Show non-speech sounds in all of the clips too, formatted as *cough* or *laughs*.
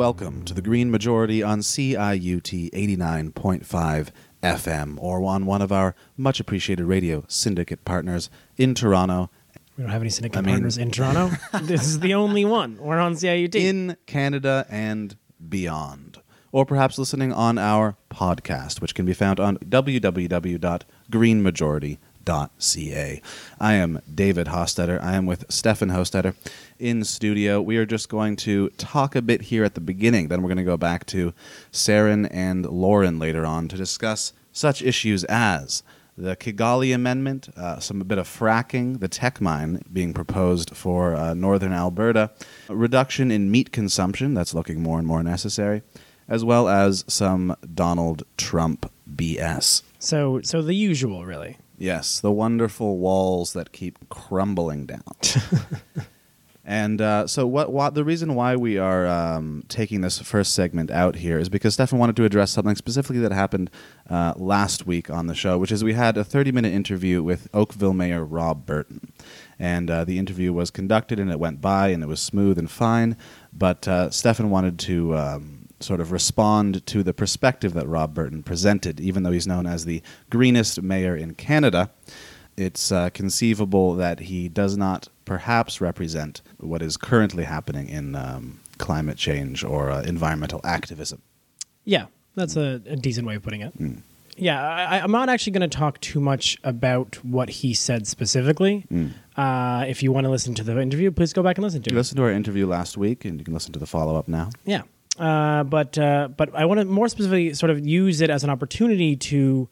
welcome to the Green Majority on CIUT 89.5 FM or on one of our much appreciated radio syndicate partners in Toronto, We don't have any syndicate I mean- partners in Toronto. *laughs* this is the only one. We're on CIUT. in Canada and beyond. Or perhaps listening on our podcast, which can be found on www.greenmajority.ca. I am David Hostetter. I am with Stefan Hostetter in studio. We are just going to talk a bit here at the beginning. Then we're going to go back to Saren and Lauren later on to discuss such issues as the Kigali Amendment, uh, some a bit of fracking, the Teck mine being proposed for uh, northern Alberta, a reduction in meat consumption that's looking more and more necessary, as well as some Donald Trump BS. so, so the usual, really. Yes, the wonderful walls that keep crumbling down. *laughs* and uh, so, what, what the reason why we are um, taking this first segment out here is because Stefan wanted to address something specifically that happened uh, last week on the show, which is we had a 30 minute interview with Oakville Mayor Rob Burton. And uh, the interview was conducted and it went by and it was smooth and fine. But uh, Stefan wanted to. Um, sort of respond to the perspective that Rob Burton presented, even though he's known as the greenest mayor in Canada. It's uh, conceivable that he does not perhaps represent what is currently happening in um, climate change or uh, environmental activism. Yeah, that's a, a decent way of putting it. Mm. Yeah, I, I'm not actually going to talk too much about what he said specifically. Mm. Uh, if you want to listen to the interview, please go back and listen to You it. listened to our interview last week, and you can listen to the follow up now. Yeah, uh, but uh, but I want to more specifically sort of use it as an opportunity to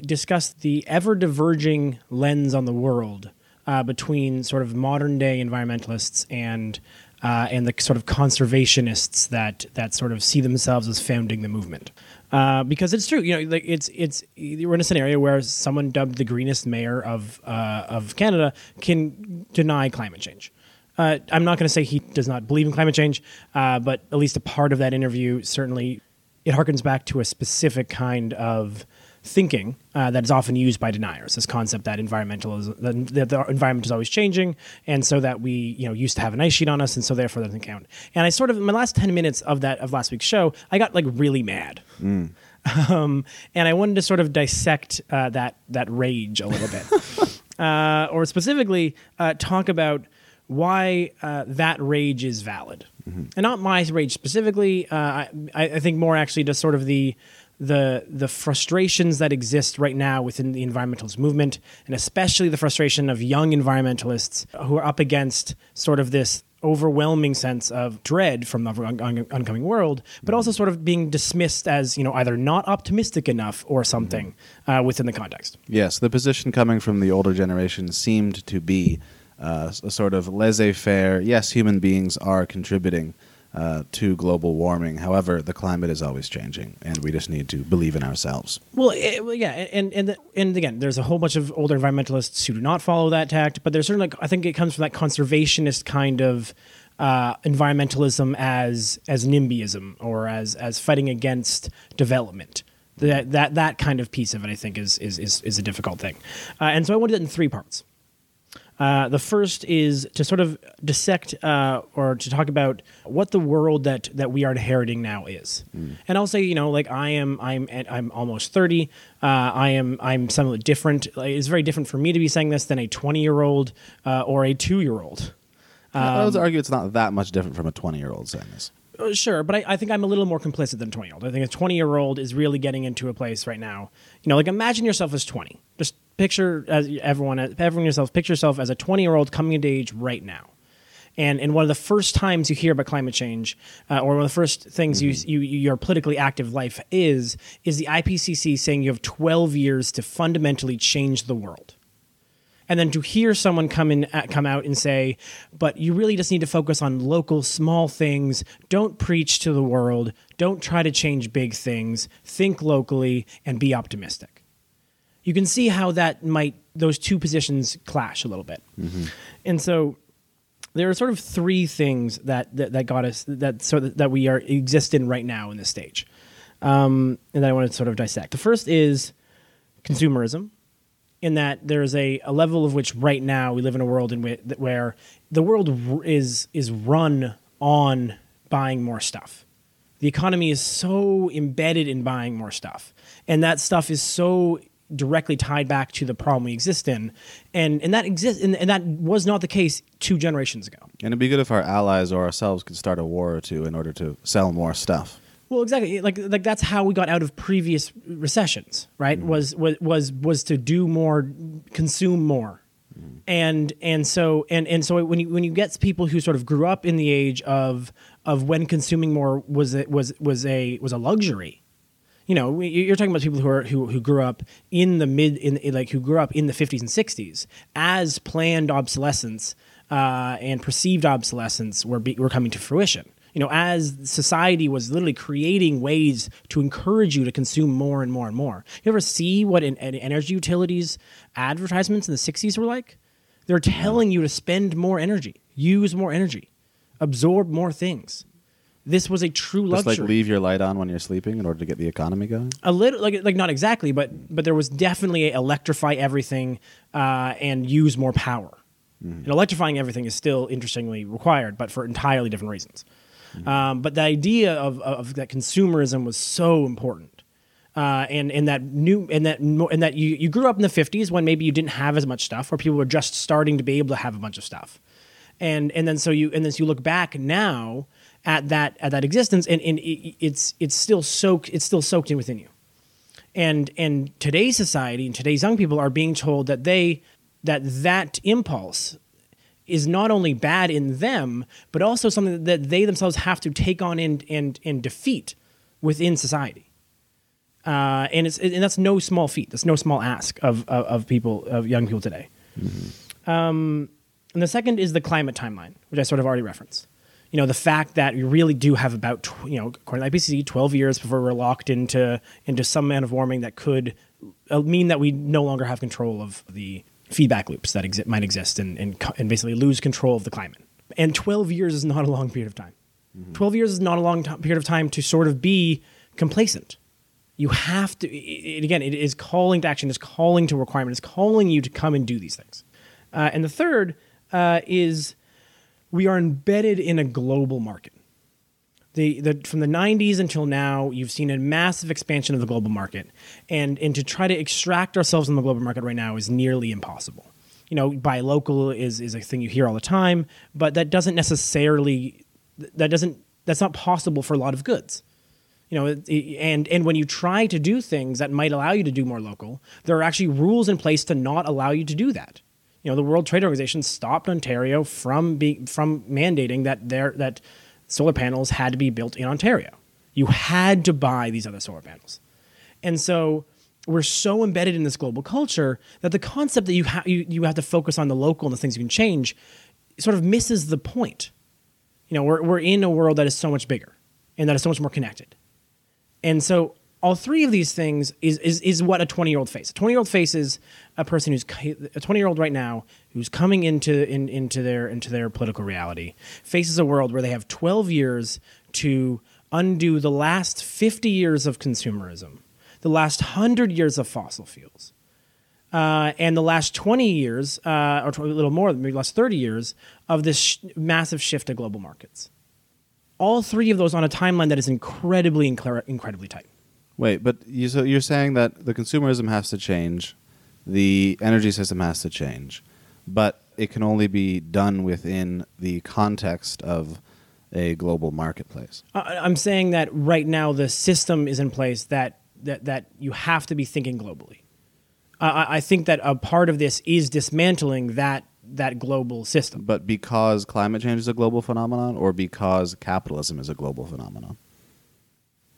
discuss the ever diverging lens on the world uh, between sort of modern day environmentalists and uh, and the sort of conservationists that that sort of see themselves as founding the movement. Uh, because it's true, you know, like it's it's we're in a scenario where someone dubbed the greenest mayor of uh, of Canada can deny climate change. Uh, I'm not going to say he does not believe in climate change, uh, but at least a part of that interview certainly it harkens back to a specific kind of thinking uh, that is often used by deniers. This concept that environmentalism that, that the environment is always changing, and so that we you know used to have an ice sheet on us, and so therefore doesn't count. And I sort of in my last ten minutes of that of last week's show, I got like really mad. *laughs* Um, and I wanted to sort of dissect uh, that that rage a little bit, *laughs* uh, or specifically uh, talk about why uh, that rage is valid, and not my rage specifically. Uh, I, I think more actually just sort of the the the frustrations that exist right now within the environmentalist movement, and especially the frustration of young environmentalists who are up against sort of this overwhelming sense of dread from the on- on- oncoming world, but also sort of being dismissed as you know either not optimistic enough or something uh, within the context. Yes, the position coming from the older generation seemed to be uh, a sort of laissez faire. Yes, human beings are contributing uh, to global warming. However, the climate is always changing, and we just need to believe in ourselves. Well, it, well, yeah, and and and again, there's a whole bunch of older environmentalists who do not follow that tact, but there's certainly, I think, it comes from that conservationist kind of uh, environmentalism as as NIMBYism or as as fighting against development. That that that kind of piece of it, I think, is is is, is a difficult thing, uh, and so I wanted it in three parts. Uh, the first is to sort of dissect uh, or to talk about what the world that that we are inheriting now is. And I'll say, you know, like I am, I'm, I'm almost thirty. Uh, I am, I'm somewhat different. Like, it's very different for me to be saying this than a twenty-year-old uh, or a two-year-old. I would argue it's not that much different from a 20 year old saying this. Uh, sure, but I, I think I'm a little more complicit than a 20 year old. I think a 20 year old is really getting into a place right now. You know, like imagine yourself as 20. Just picture as everyone, everyone yourself, picture yourself as a 20 year old coming into age right now. And, and one of the first times you hear about climate change, uh, or one of the first things you, you your politically active life is, is the IPCC saying you have 12 years to fundamentally change the world. And then to hear someone come in uh, come out and say but you really just need to focus on local small things. Don't preach to the world. Don't try to change big things. Think locally and be optimistic you can see how that might those two positions clash a little bit. And so there are sort of three things that that, that got us that so that, that we are exist in right now in this stage um, and that i want to sort of dissect. The first is consumerism in that there's a, a level of which right now we live in a world in where the world is is run on buying more stuff. The economy is so embedded in buying more stuff, and that stuff is so directly tied back to the problem we exist in, and and that exists, and, and that was not the case two generations ago. And it'd be good if our allies or ourselves could start a war or two in order to sell more stuff. Well, exactly. Like like that's how we got out of previous recessions, right? Mm-hmm. Was was was was to do more, consume more. Mm-hmm. And and so and and so when you when you get people who sort of grew up in the age of of when consuming more was a, was was a was a luxury, you know, we- you're talking about people who are who, who grew up in the mid in in, like who grew up in the 50s and 60s as planned obsolescence uh, and perceived obsolescence were be, were coming to fruition. You know, as society was literally creating ways to encourage you to consume more and more and more. You ever see what an, an energy utilities advertisements in the 60s were like? They're telling you to spend more energy, use more energy, absorb more things. This was a true luxury. Just like leave your light on when you're sleeping in order to get the economy going. a little like like not exactly but but there was definitely a electrify everything uh, and use more power. And electrifying everything is still interestingly required but for entirely different reasons. Um, but the idea of, of that consumerism was so important uh, and and that new and that and that you, you grew up in the 50s when maybe you didn't have as much stuff or people were just starting to be able to have a bunch of stuff. And and then so you and then so you look back now at that at that existence and, and it, it's it's still soaked it's still soaked in within you. And and today's society and today's young people are being told that they that that impulse is not only bad in them but also something that they themselves have to take on and and, and defeat within society. Uh, and it's and that's no small feat. That's no small ask of of, of people of young people today. Um, and the second is the climate timeline which i sort of already referenced you know the fact that we really do have about tw- you know according to IPCC 12 years before we're locked into into some amount of warming that could uh, mean that we no longer have control of the feedback loops that exi- might exist and, and and basically lose control of the climate. And 12 years is not a long period of time. 12 years is not a long t- period of time to sort of be complacent. You have to, it- again, it is calling to action, it's calling to requirement, it's calling you to come and do these things. Uh, and the third uh, is we are embedded in a global market. The, the, from the 90s until now, you've seen a massive expansion of the global market. And, and to try to extract ourselves from the global market right now is nearly impossible. You know, buy local is, is a thing you hear all the time, but that doesn't necessarily, that doesn't, that's not possible for a lot of goods you know and and when you try to do things that might allow you to do more local there are actually rules in place to not allow you to do that you know the world trade organization stopped ontario from being from mandating that there that solar panels had to be built in ontario. You had to buy these other solar panels. And so we're so embedded in this global culture that the concept that you, ha- you, you have to focus on the local and the things you can change sort of misses the point. You know we're, we're in a world that is so much bigger and that is so much more connected. And so all three of these things is is, is what a 20 year old face. A 20 year old face is a person who's a 20 year old right now who's coming into in, into their into their political reality faces a world where they have 12 years to undo the last 50 years of consumerism, the last 100 years of fossil fuels. Uh, and the last 20 years, uh, or a little more, maybe last 30 years, of this sh- massive shift to global markets. All three of those on a timeline that is incredibly, incla- incredibly tight. Wait, but you, so you're saying that the consumerism has to change, the energy system has to change, but it can only be done within the context of a global marketplace. I- I'm saying that right now the system is in place that that, that you have to be thinking globally. I- I, think that a part of this is dismantling that that global system. But because climate change is a global phenomenon, or because capitalism is a global phenomenon?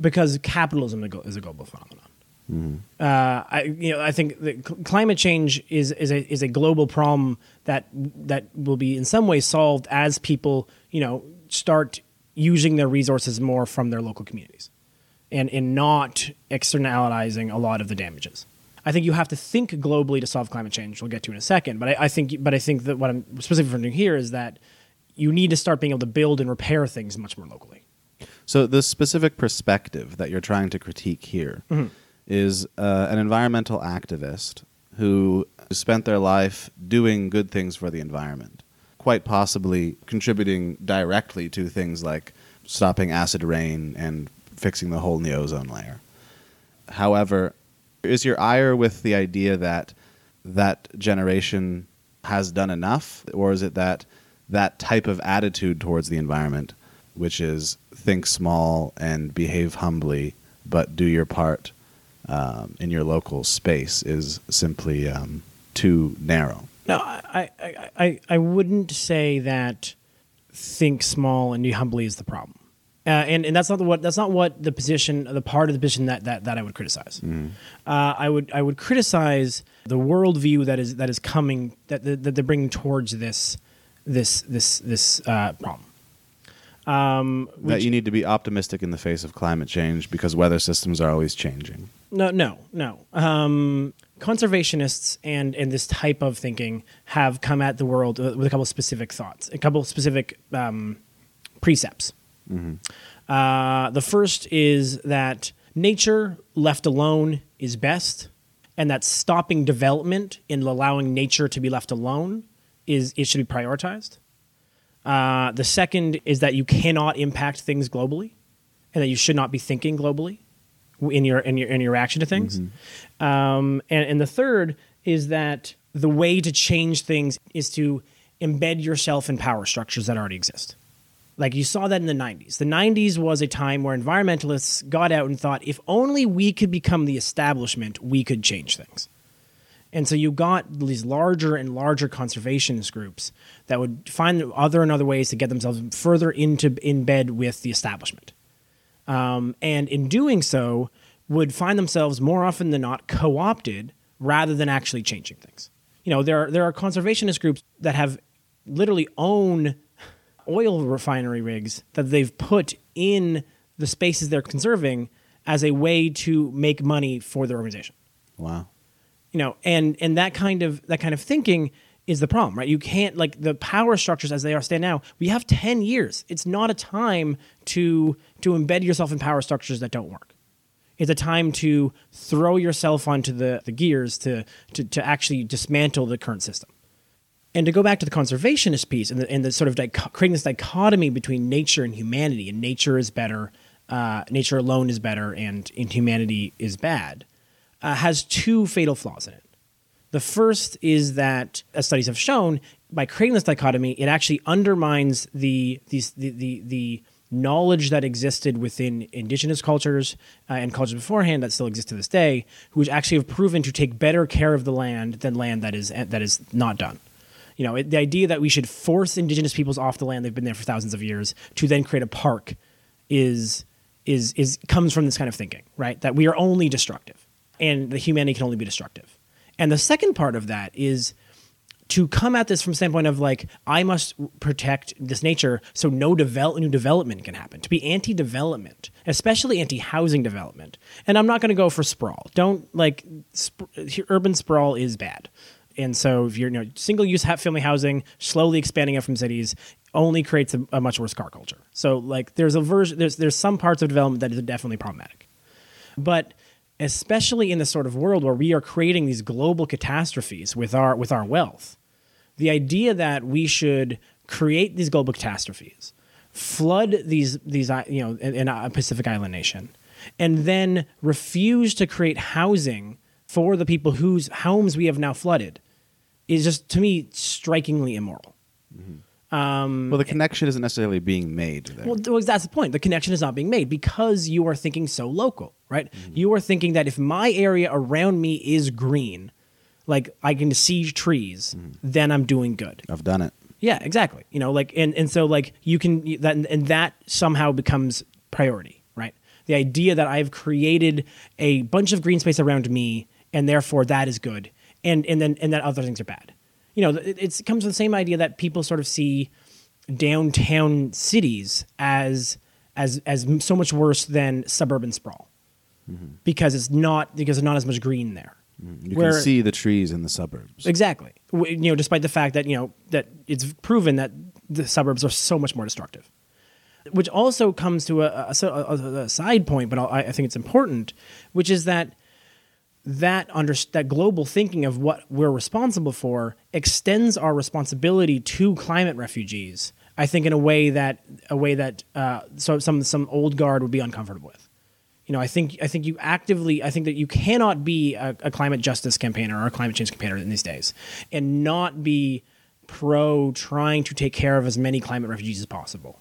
because capitalism is a glo- is a global phenomenon. Uh, I you know I think that cl- climate change is is a is a global problem that that will be in some way solved as people you know start using their resources more from their local communities, and in not externalizing a lot of the damages. I think you have to think globally to solve climate change. We'll get to in a second, but I, I think but I think that what I'm specifically referring to here is that you need to start being able to build and repair things much more locally. So the specific perspective that you're trying to critique here is uh, an environmental activist who spent their life doing good things for the environment, quite possibly contributing directly to things like stopping acid rain and fixing the hole in the ozone layer. However, is your ire with the idea that that generation has done enough, or is it that that type of attitude towards the environment, which is think small and behave humbly, but do your part um, in your local space, is simply um, too narrow? No, I, I, I, I wouldn't say that think small and do humbly is the problem. Uh, and, and that's not the, what that's not what the position the part of the position that, that, that I would criticize. Uh, I would I would criticize the worldview that is that is coming that that, that they're bringing towards this this this this uh, problem. Um, that you need to be optimistic in the face of climate change because weather systems are always changing. No, no, no. Um, conservationists and and this type of thinking have come at the world with a couple of specific thoughts, a couple of specific um, precepts. Uh, the first is that nature left alone is best, and that stopping development and allowing nature to be left alone is it should be prioritized. Uh, the second is that you cannot impact things globally, and that you should not be thinking globally in your in your in your reaction to things. Um, and, and the third is that the way to change things is to embed yourself in power structures that already exist. Like you saw that in the 90s. The 90s was a time where environmentalists got out and thought if only we could become the establishment, we could change things. And so you got these larger and larger conservationist groups that would find other and other ways to get themselves further into in bed with the establishment. Um, and in doing so, would find themselves more often than not co-opted rather than actually changing things. You know, there are, there are conservationist groups that have literally own oil refinery rigs that they've put in the spaces they're conserving as a way to make money for their organization Wow. you know and and that kind of that kind of thinking is the problem right? You can't like the power structures as they are stand now we have 10 years. It's not a time to to embed yourself in power structures that don't work. It's a time to throw yourself onto the, the gears to, to to actually dismantle the current system. And to go back to the conservationist piece and the, and the sort of dicho- creating this dichotomy between nature and humanity and nature is better uh, nature alone is better and, and humanity is bad uh, has two fatal flaws in it. The first is that, as studies have shown, by creating this dichotomy, it actually undermines the these, the, the the knowledge that existed within indigenous cultures uh, and cultures beforehand that still exist to this day, who actually have proven to take better care of the land than land that is that is not done. You know, it, the idea that we should force indigenous peoples off the land they've been there for thousands of years to then create a park is is is comes from this kind of thinking, right? That we are only destructive and the humanity can only be destructive. And the second part of that is to come at this from the standpoint of like I must protect this nature so no develop new development can happen. To be anti-development, especially anti-housing development. And I'm not going to go for sprawl. Don't like sp- urban sprawl is bad. And so if you're you know, single-use family housing, slowly expanding it from cities, only creates a, a much worse car culture. So like there's a version there's there's some parts of development that is definitely problematic. But especially in the sort of world where we are creating these global catastrophes with our with our wealth, the idea that we should create these global catastrophes, flood these these you know in, a Pacific Island nation, and then refuse to create housing for the people whose homes we have now flooded, is just to me strikingly immoral. Mm-hmm. Um, well, the connection isn't necessarily being made there. Well, that's the point. The connection is not being made because you are thinking so local, right? You are thinking that if my area around me is green, like I can see trees, then I'm doing good. I've done it. Yeah, exactly. You know, like and and so like you can that and that somehow becomes priority, right? The idea that I've created a bunch of green space around me and therefore that is good, and and then and that other things are bad. You know, it, it's, it comes from the same idea that people sort of see downtown cities as as as so much worse than suburban sprawl because it's not because there's not as much green there. You Where- can see the trees in the suburbs. Exactly. You know, despite the fact that you know that it's proven that the suburbs are so much more destructive. Which also comes to a, a, a- a side point, but I, I think it's important, which is that that under that global thinking of what we're responsible for extends our responsibility to climate refugees I think in a way that a way that uh, so some some old guard would be uncomfortable with. You know, I think I think you actively I think that you cannot be a, a climate justice campaigner or a climate change campaigner in these days and not be pro trying to take care of as many climate refugees as possible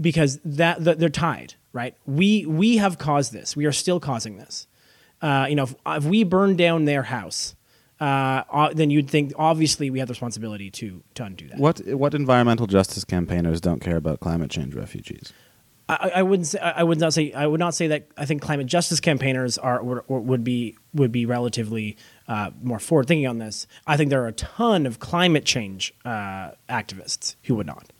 because that, that they're tied right? We we have caused this. We are still causing this. Uh, you know if, if we burn down their house uh, uh, then you'd think obviously we have the responsibility to to undo that. What what environmental justice campaigners don't care about climate change refugees? I, I wouldn't say I would not say I would not say that I think climate justice campaigners are would, would be would be relatively uh, more forward thinking on this. I think there are a ton of climate change uh, activists who would not.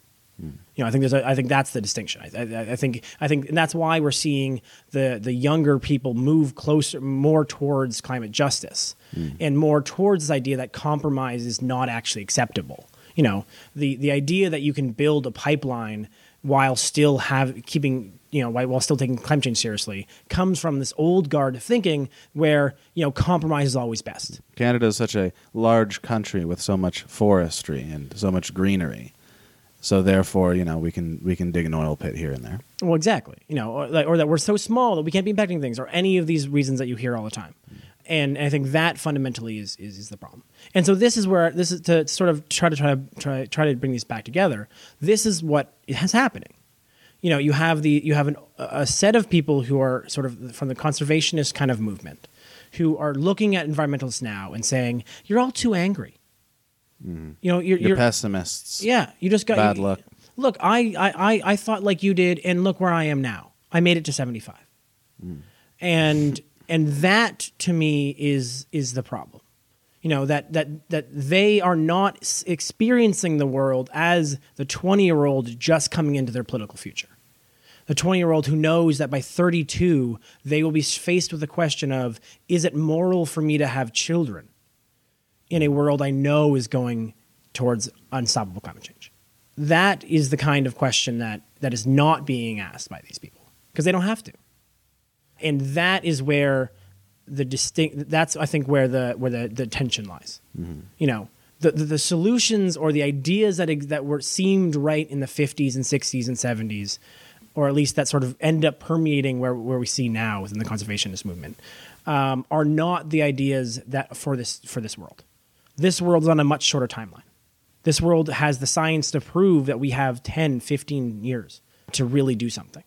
You know, I think there's a, I think that's the distinction. I, I, I think I think and that's why we're seeing the the younger people move closer, more towards climate justice, and more towards this idea that compromise is not actually acceptable. You know, the the idea that you can build a pipeline while still have keeping you know while, still taking climate change seriously comes from this old guard of thinking where you know compromise is always best. Canada is such a large country with so much forestry and so much greenery. So therefore, you know, we can we can dig an oil pit here and there. Well, exactly. You know, or, or that we're so small that we can't be impacting things, or any of these reasons that you hear all the time. And I think that fundamentally is, is is the problem. And so this is where this is to sort of try to try to try try to bring these back together. This is what is happening. You know, you have the you have an, a set of people who are sort of from the conservationist kind of movement, who are looking at environmentalists now and saying, "You're all too angry." Mm-hmm. You know, you're, You're, you're pessimists. yeah, you just got Bad you- luck. Look, I, I, I, I thought like you did, and look where I am now. I made it to seventy five, mm. and and that to me is is the problem. You know that that that they are not experiencing the world as the twenty year old just coming into their political future. The 20 year old who knows that by 32, they will be faced with the question of is it moral for me to have children in a world I know is going towards unstoppable climate change? That is the kind of question that, that is not being asked by these people because they don't have to. And that is where the distinct that's I think where the where the, the tension lies. You know, the, the the solutions or the ideas that that were seemed right in the 50s and 60s and 70s or at least that sort of end up permeating where, where we see now within the conservationist movement, um, are not the ideas that for this for this world. This world's on a much shorter timeline. This world has the science to prove that we have 10, 15 years to really do something.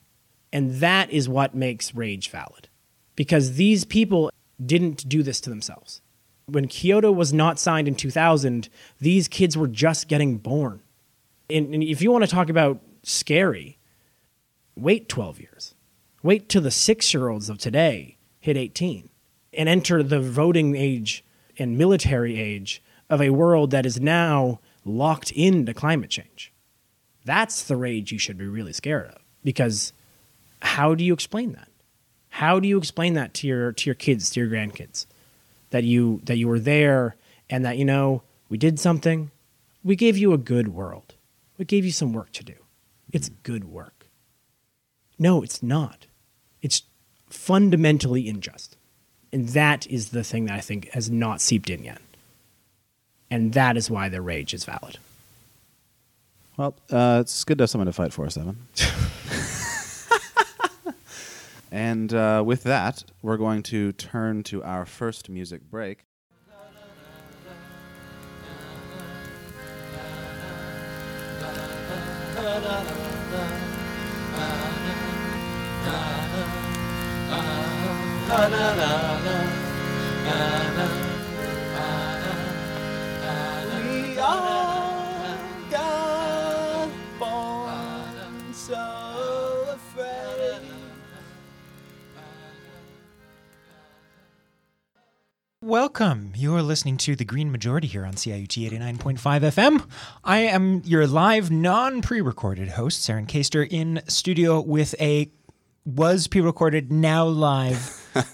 And that is what makes rage valid. Because these people didn't do this to themselves. When Kyoto was not signed in 2000, these kids were just getting born. And, and if you want to talk about scary, wait 12 years. Wait till the six year olds of today hit 18 and enter the voting age and military age of a world that is now locked into climate change. That's the rage you should be really scared of because how do you explain that? How do you explain that to your to your kids, to your grandkids? That you that you were there and that you know we did something. We gave you a good world. We gave you some work to do. It's good work. No, it's not. It's fundamentally unjust. And that is the thing that I think has not seeped in yet. And that is why the rage is valid. Well, uh, it's good to have someone to fight for, Seven. *laughs* and uh, with that, we're going to turn to our first music break. Welcome. You're listening to The Green Majority here on CIUT 89.5 FM. I am your live, non pre recorded host, Saren Kaster, in studio with a was pre recorded, now live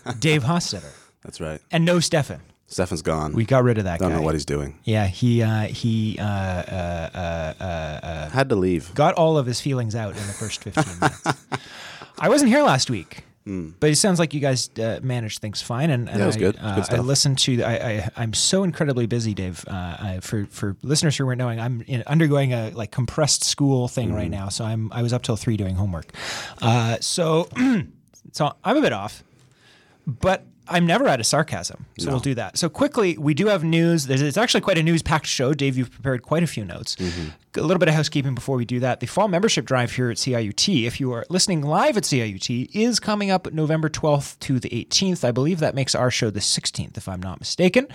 *laughs* Dave Hostetter. That's right. And no Stefan. Stefan's gone. We got rid of that guy. don't guy. know what he's doing. yeah, he uh, he uh, uh, uh, uh, Had to leave. got all of his feelings out in the first 15 minutes. *laughs* I wasn't here last week. But it sounds like you guys uh, managed things fine, and, and Yeah, it was I, good. Good Uh, I stuff. listened to. I, I I'm so incredibly busy, Dave. Uh, I, for for listeners who weren't knowing, I'm in, undergoing a like compressed school thing right Mm-hmm. now. So I'm I was up till three doing homework. Uh, so *clears throat* so I'm a bit off but I'm never out of sarcasm, so No. we'll do that. So quickly, we do have news. There's, it's actually quite a news-packed show. Dave, you've prepared quite a few notes. Mm-hmm. A little bit of housekeeping before we do that. The fall membership drive here at CIUT, if you are listening live at CIUT, is coming up November 12th to the 18th. I believe that makes our show the 16th, if I'm not mistaken.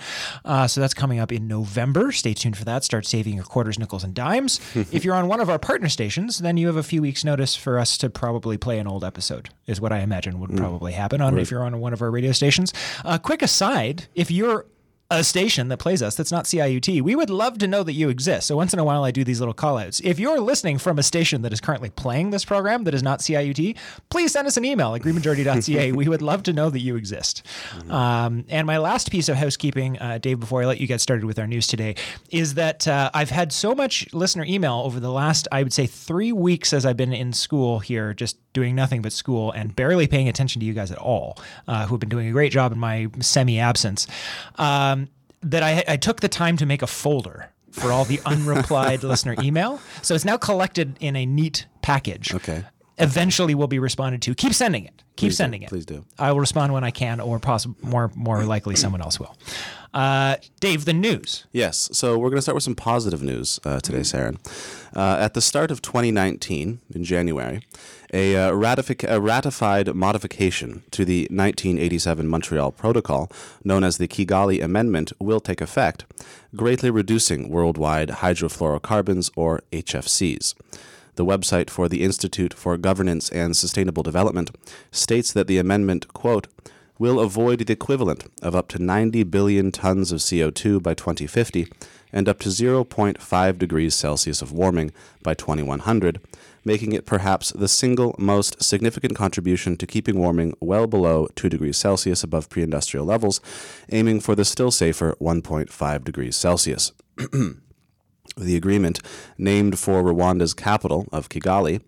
Uh, so that's coming up in November. Stay tuned for that. Start saving your quarters, nickels, and dimes. *laughs* if you're on one of our partner stations, then you have a few weeks' notice for us to probably play an old episode, is what I imagine would probably happen on if you're on one of our radio stations. Uh, quick aside, if you're a station that plays us that's not CIUT, we would love to know that you exist. So once in a while, I do these little call outs. If you're listening from a station that is currently playing this program that is not CIUT, please send us an email at greenmajority.ca. *laughs* we would love to know that you exist. Um, and my last piece of housekeeping, uh, Dave, before I let you get started with our news today, is that uh, I've had so much listener email over the last, I would say, three weeks as I've been in school here, just doing nothing but school and barely paying attention to you guys at all, uh, who have been doing a great job in my semi absence, um, that I, I took the time to make a folder for all the unreplied *laughs* listener email. So it's now collected in a neat package. Okay. Eventually will be responded to. Keep sending it. Keep Please do. sending it. Please do. I will respond when I can, or possibly more more likely someone else will. Uh, Dave, the news. Yes. So we're going to start with some positive news uh, today, Saren. Uh, at the start of 2019, in January, a, uh, ratific- a ratified modification to the 1987 Montreal Protocol, known as the Kigali Amendment, will take effect, greatly reducing worldwide hydrofluorocarbons, or HFCs. The website for the Institute for Governance and Sustainable Development states that the amendment, quote, will avoid the equivalent of up to 90 billion tons of CO2 by 2050 and up to 0.5 degrees Celsius of warming by 2100, making it perhaps the single most significant contribution to keeping warming well below 2 degrees Celsius above pre industrial levels, aiming for the still safer 1.5 degrees Celsius. *clears throat* The agreement, named for Rwanda's capital of Kigali,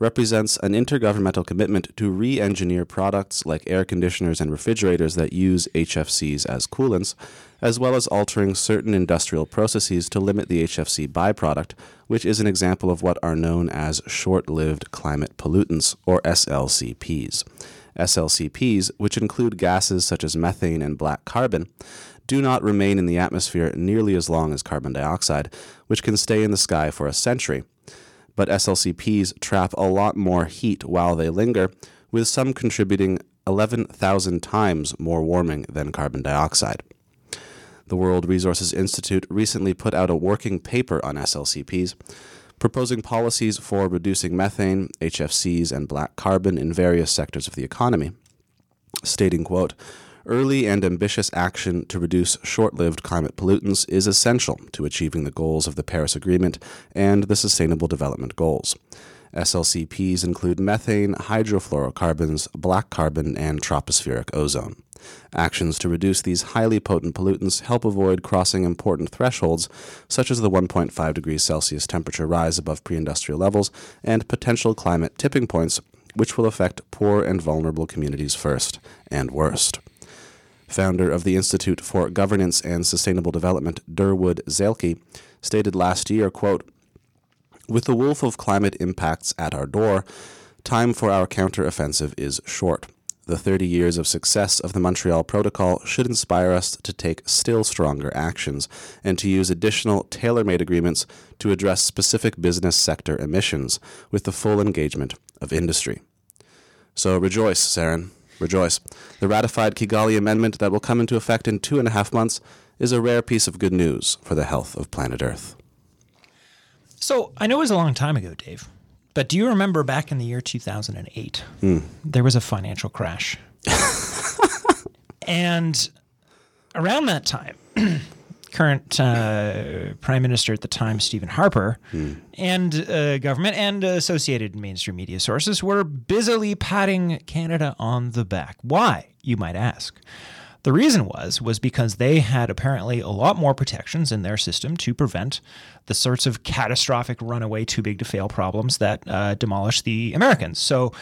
represents an intergovernmental commitment to re engineer products like air conditioners and refrigerators that use HFCs as coolants, as well as altering certain industrial processes to limit the HFC byproduct, which is an example of what are known as short lived climate pollutants, or SLCPs. SLCPs, which include gases such as methane and black carbon, do not remain in the atmosphere nearly as long as carbon dioxide, which can stay in the sky for a century. But SLCPs trap a lot more heat while they linger, with some contributing 11,000 times more warming than carbon dioxide. The World Resources Institute recently put out a working paper on SLCPs, proposing policies for reducing methane, HFCs, and black carbon in various sectors of the economy, stating, quote, Early and ambitious action to reduce short lived climate pollutants is essential to achieving the goals of the Paris Agreement and the Sustainable Development Goals. SLCPs include methane, hydrofluorocarbons, black carbon, and tropospheric ozone. Actions to reduce these highly potent pollutants help avoid crossing important thresholds, such as the 1.5 degrees Celsius temperature rise above pre industrial levels and potential climate tipping points, which will affect poor and vulnerable communities first and worst founder of the Institute for Governance and Sustainable Development, Durwood Zaelke, stated last year, quote, With the wolf of climate impacts at our door, time for our counteroffensive is short. The 30 years of success of the Montreal Protocol should inspire us to take still stronger actions and to use additional tailor made agreements to address specific business sector emissions with the full engagement of industry. So rejoice, Saren. Rejoice. The ratified Kigali Amendment that will come into effect in two and a half months is a rare piece of good news for the health of planet Earth. So I know it was a long time ago, Dave, but do you remember back in the year 2008, hmm. there was a financial crash? *laughs* and around that time, *clears throat* current uh, Prime Minister at the time, Stephen Harper, and uh, government and associated mainstream media sources were busily patting Canada on the back. Why, you might ask? The reason was was because they had apparently a lot more protections in their system to prevent the sorts of catastrophic runaway too big to fail problems that uh, demolished the Americans. So,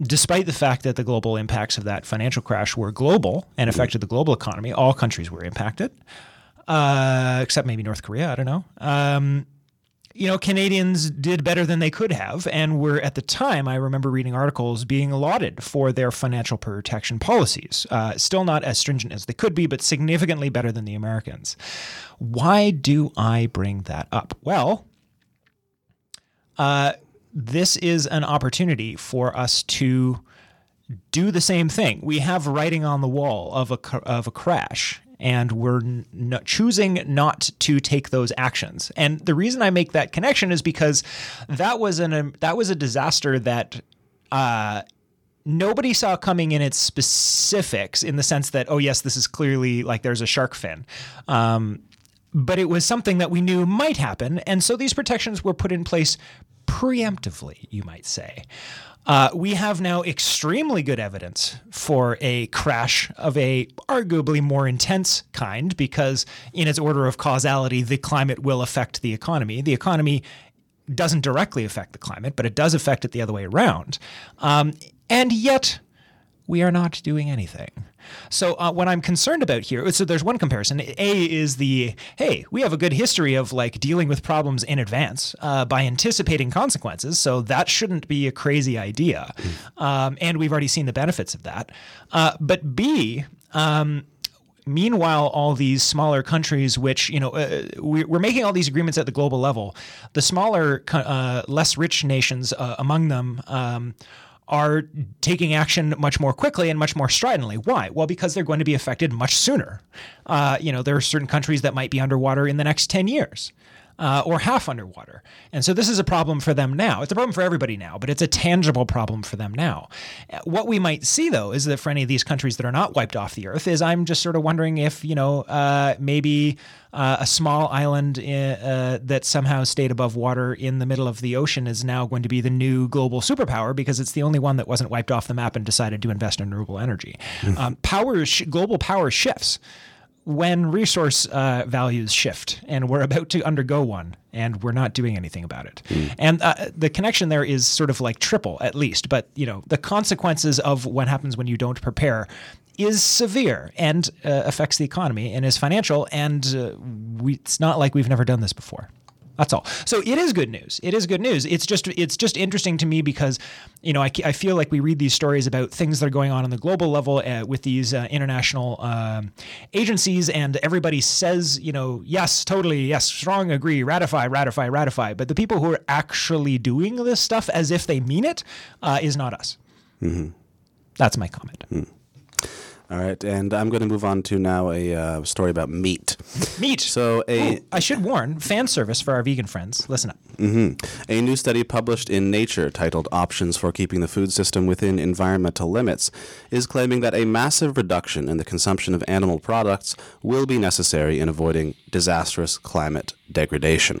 despite the fact that the global impacts of that financial crash were global and affected the global economy, all countries were impacted, uh, except maybe North Korea. I don't know. Um, you know, Canadians did better than they could have, and were at the time. I remember reading articles being lauded for their financial protection policies. Uh, still not as stringent as they could be, but significantly better than the Americans. Why do I bring that up? Well, uh, this is an opportunity for us to do the same thing. We have writing on the wall of a of a crash, and we're n- choosing not to take those actions. And the reason I make that connection is because that was an um, that was a disaster that. Uh, Nobody saw coming in its specifics in the sense that, oh, yes, this is clearly like there's a shark fin. Um, but it was something that we knew might happen. And so these protections were put in place preemptively, you might say. Uh, we have now extremely good evidence for a crash of a arguably more intense kind because, in its order of causality, the climate will affect the economy. The economy doesn't directly affect the climate, but it does affect it the other way around. Um, and yet, we are not doing anything. So uh, what I'm concerned about here, so there's one comparison. A is the hey, we have a good history of like dealing with problems in advance uh, by anticipating consequences. So that shouldn't be a crazy idea, um, and we've already seen the benefits of that. Uh, but B. Um, Meanwhile, all these smaller countries, which you know, uh, we, we're making all these agreements at the global level. The smaller, uh, less rich nations uh, among them um, are taking action much more quickly and much more stridently. Why? Well, because they're going to be affected much sooner. Uh, you know, there are certain countries that might be underwater in the next 10 years. Uh, or half underwater. And so this is a problem for them now. It's a problem for everybody now, but it's a tangible problem for them now. Uh, What we might see, though, is that for any of these countries that are not wiped off the earth, is I'm just sort of wondering if, you know, uh, maybe uh, a small island i- uh, that somehow stayed above water in the middle of the ocean is now going to be the new global superpower because it's the only one that wasn't wiped off the map and decided to invest in renewable energy. Um, power, sh- global power shifts when resource uh, values shift, and we're about to undergo one, and we're not doing anything about it. And uh, the connection there is sort of like triple, at least. But you know, the consequences of what happens when you don't prepare is severe and uh, affects the economy and is financial. And uh, we, it's not like we've never done this before. That's all. So it is good news. It is good news. It's just it's just interesting to me because you know I, I feel like we read these stories about things that are going on on the global level uh, with these uh, international um, agencies, and everybody says you know yes, totally yes, strong agree, ratify, ratify, ratify. But the people who are actually doing this stuff as if they mean it uh, is not us. That's my comment. All right, and I'm going to move on to now a uh, story about meat. Meat. So a Ooh, I should warn fan service for our vegan friends. Listen up. Mm-hmm. A new study published in Nature titled Options for Keeping the Food System Within Environmental Limits is claiming that a massive reduction in the consumption of animal products will be necessary in avoiding disastrous climate degradation.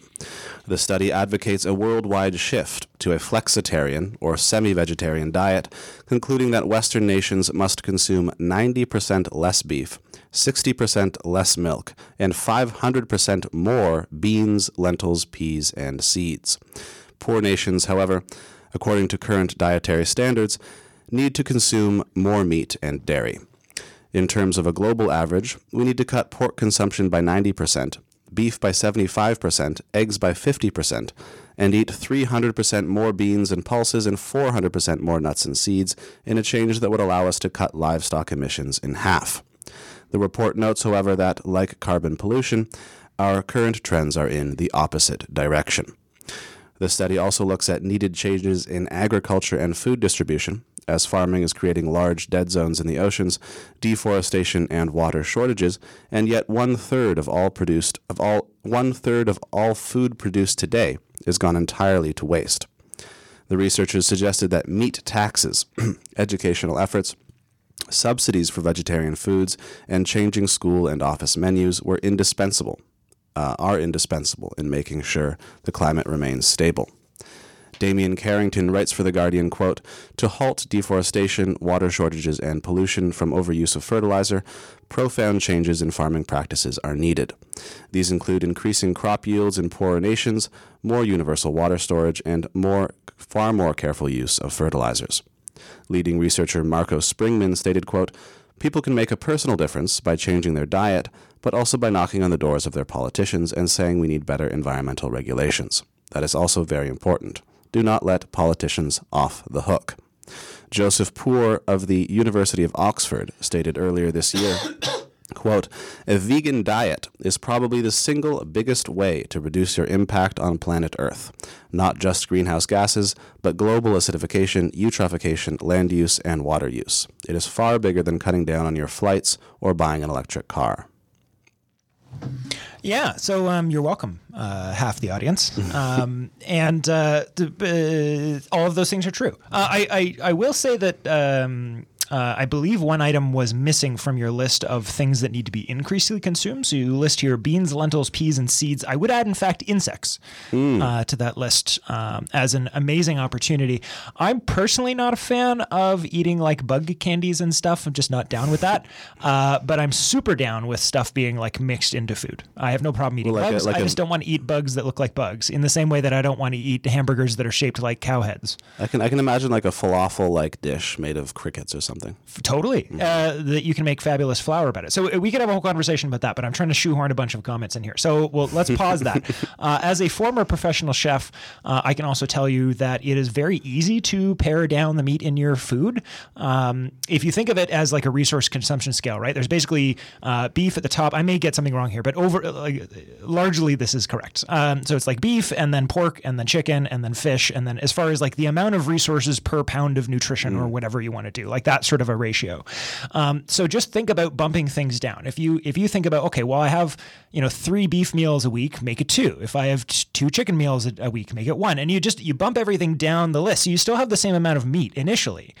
The study advocates a worldwide shift to a flexitarian or semi vegetarian diet, concluding that Western nations must consume 90% less beef, 60% less milk, and 500% more beans, lentils, peas, and seeds. Poor nations, however, according to current dietary standards, need to consume more meat and dairy. In terms of a global average, we need to cut pork consumption by 90%, beef by 75%, eggs by 50%, and eat 300% more beans and pulses and 400% more nuts and seeds in a change that would allow us to cut livestock emissions in half. The report notes, however, that, like carbon pollution, our current trends are in the opposite direction. The study also looks at needed changes in agriculture and food distribution, as farming is creating large dead zones in the oceans, deforestation and water shortages, and yet one third of all produced of all one third of all food produced today is gone entirely to waste. The researchers suggested that meat taxes, *clears throat* educational efforts, subsidies for vegetarian foods, and changing school and office menus were indispensable, uh, are indispensable in making sure the climate remains stable. Damian Carrington writes for The Guardian, quote, To halt deforestation, water shortages, and pollution from overuse of fertilizer, profound changes in farming practices are needed. These include increasing crop yields in poorer nations, more universal water storage, and more, far more careful use of fertilizers. Leading researcher Marco Springmann stated, quote, People can make a personal difference by changing their diet, but also by knocking on the doors of their politicians and saying we need better environmental regulations. That is also very important. Do not let politicians off the hook. Joseph Poore of the University of Oxford stated earlier this year *coughs* quote a vegan diet is probably the single biggest way to reduce your impact on planet earth. Not just greenhouse gases but global acidification eutrophication land use and water use. It is far bigger than cutting down on your flights or buying an electric car Yeah, so um, you're welcome, uh, half the audience, *laughs* um, and uh, the, uh, all of those things are true. Uh, I, I I will say that. Um, uh, I believe one item was missing from your list of things that need to be increasingly consumed. So you list here beans, lentils, peas, and seeds. I would add, in fact, insects uh, to that list um, as an amazing opportunity. I'm personally not a fan of eating like bug candies and stuff. I'm just not down with that. *laughs* Uh, but I'm super down with stuff being like mixed into food. I have no problem eating Well, like a- bugs. like I a- just don't want to eat bugs that look like bugs. In the same way that I don't want to eat hamburgers that are shaped like cow heads. i can i can imagine like a falafel like dish made of crickets or something F- Totally. Uh, that you can make fabulous flour about it. So uh, we could have a whole conversation about that, but I'm trying to shoehorn a bunch of comments in here. So well, let's pause that. *laughs* Uh, as a former professional chef, uh, I can also tell you that it is very easy to pare down the meat in your food. Um, if you think of it as like a resource consumption scale, right? There's basically uh, beef at the top. I may get something wrong here, but over uh, like, largely this is correct. Um, so it's like beef and then pork and then chicken and then fish and then as far as like the amount of resources per pound of nutrition or whatever you want to do, like that sort of a ratio. Um, so just think about bumping things down. If you if you think about okay, well I have you know three beef meals a week, make it two. If I have t- two chicken meals a, a week, make it one. And you just you bump everything down the list. So you still have the same amount of meat initially.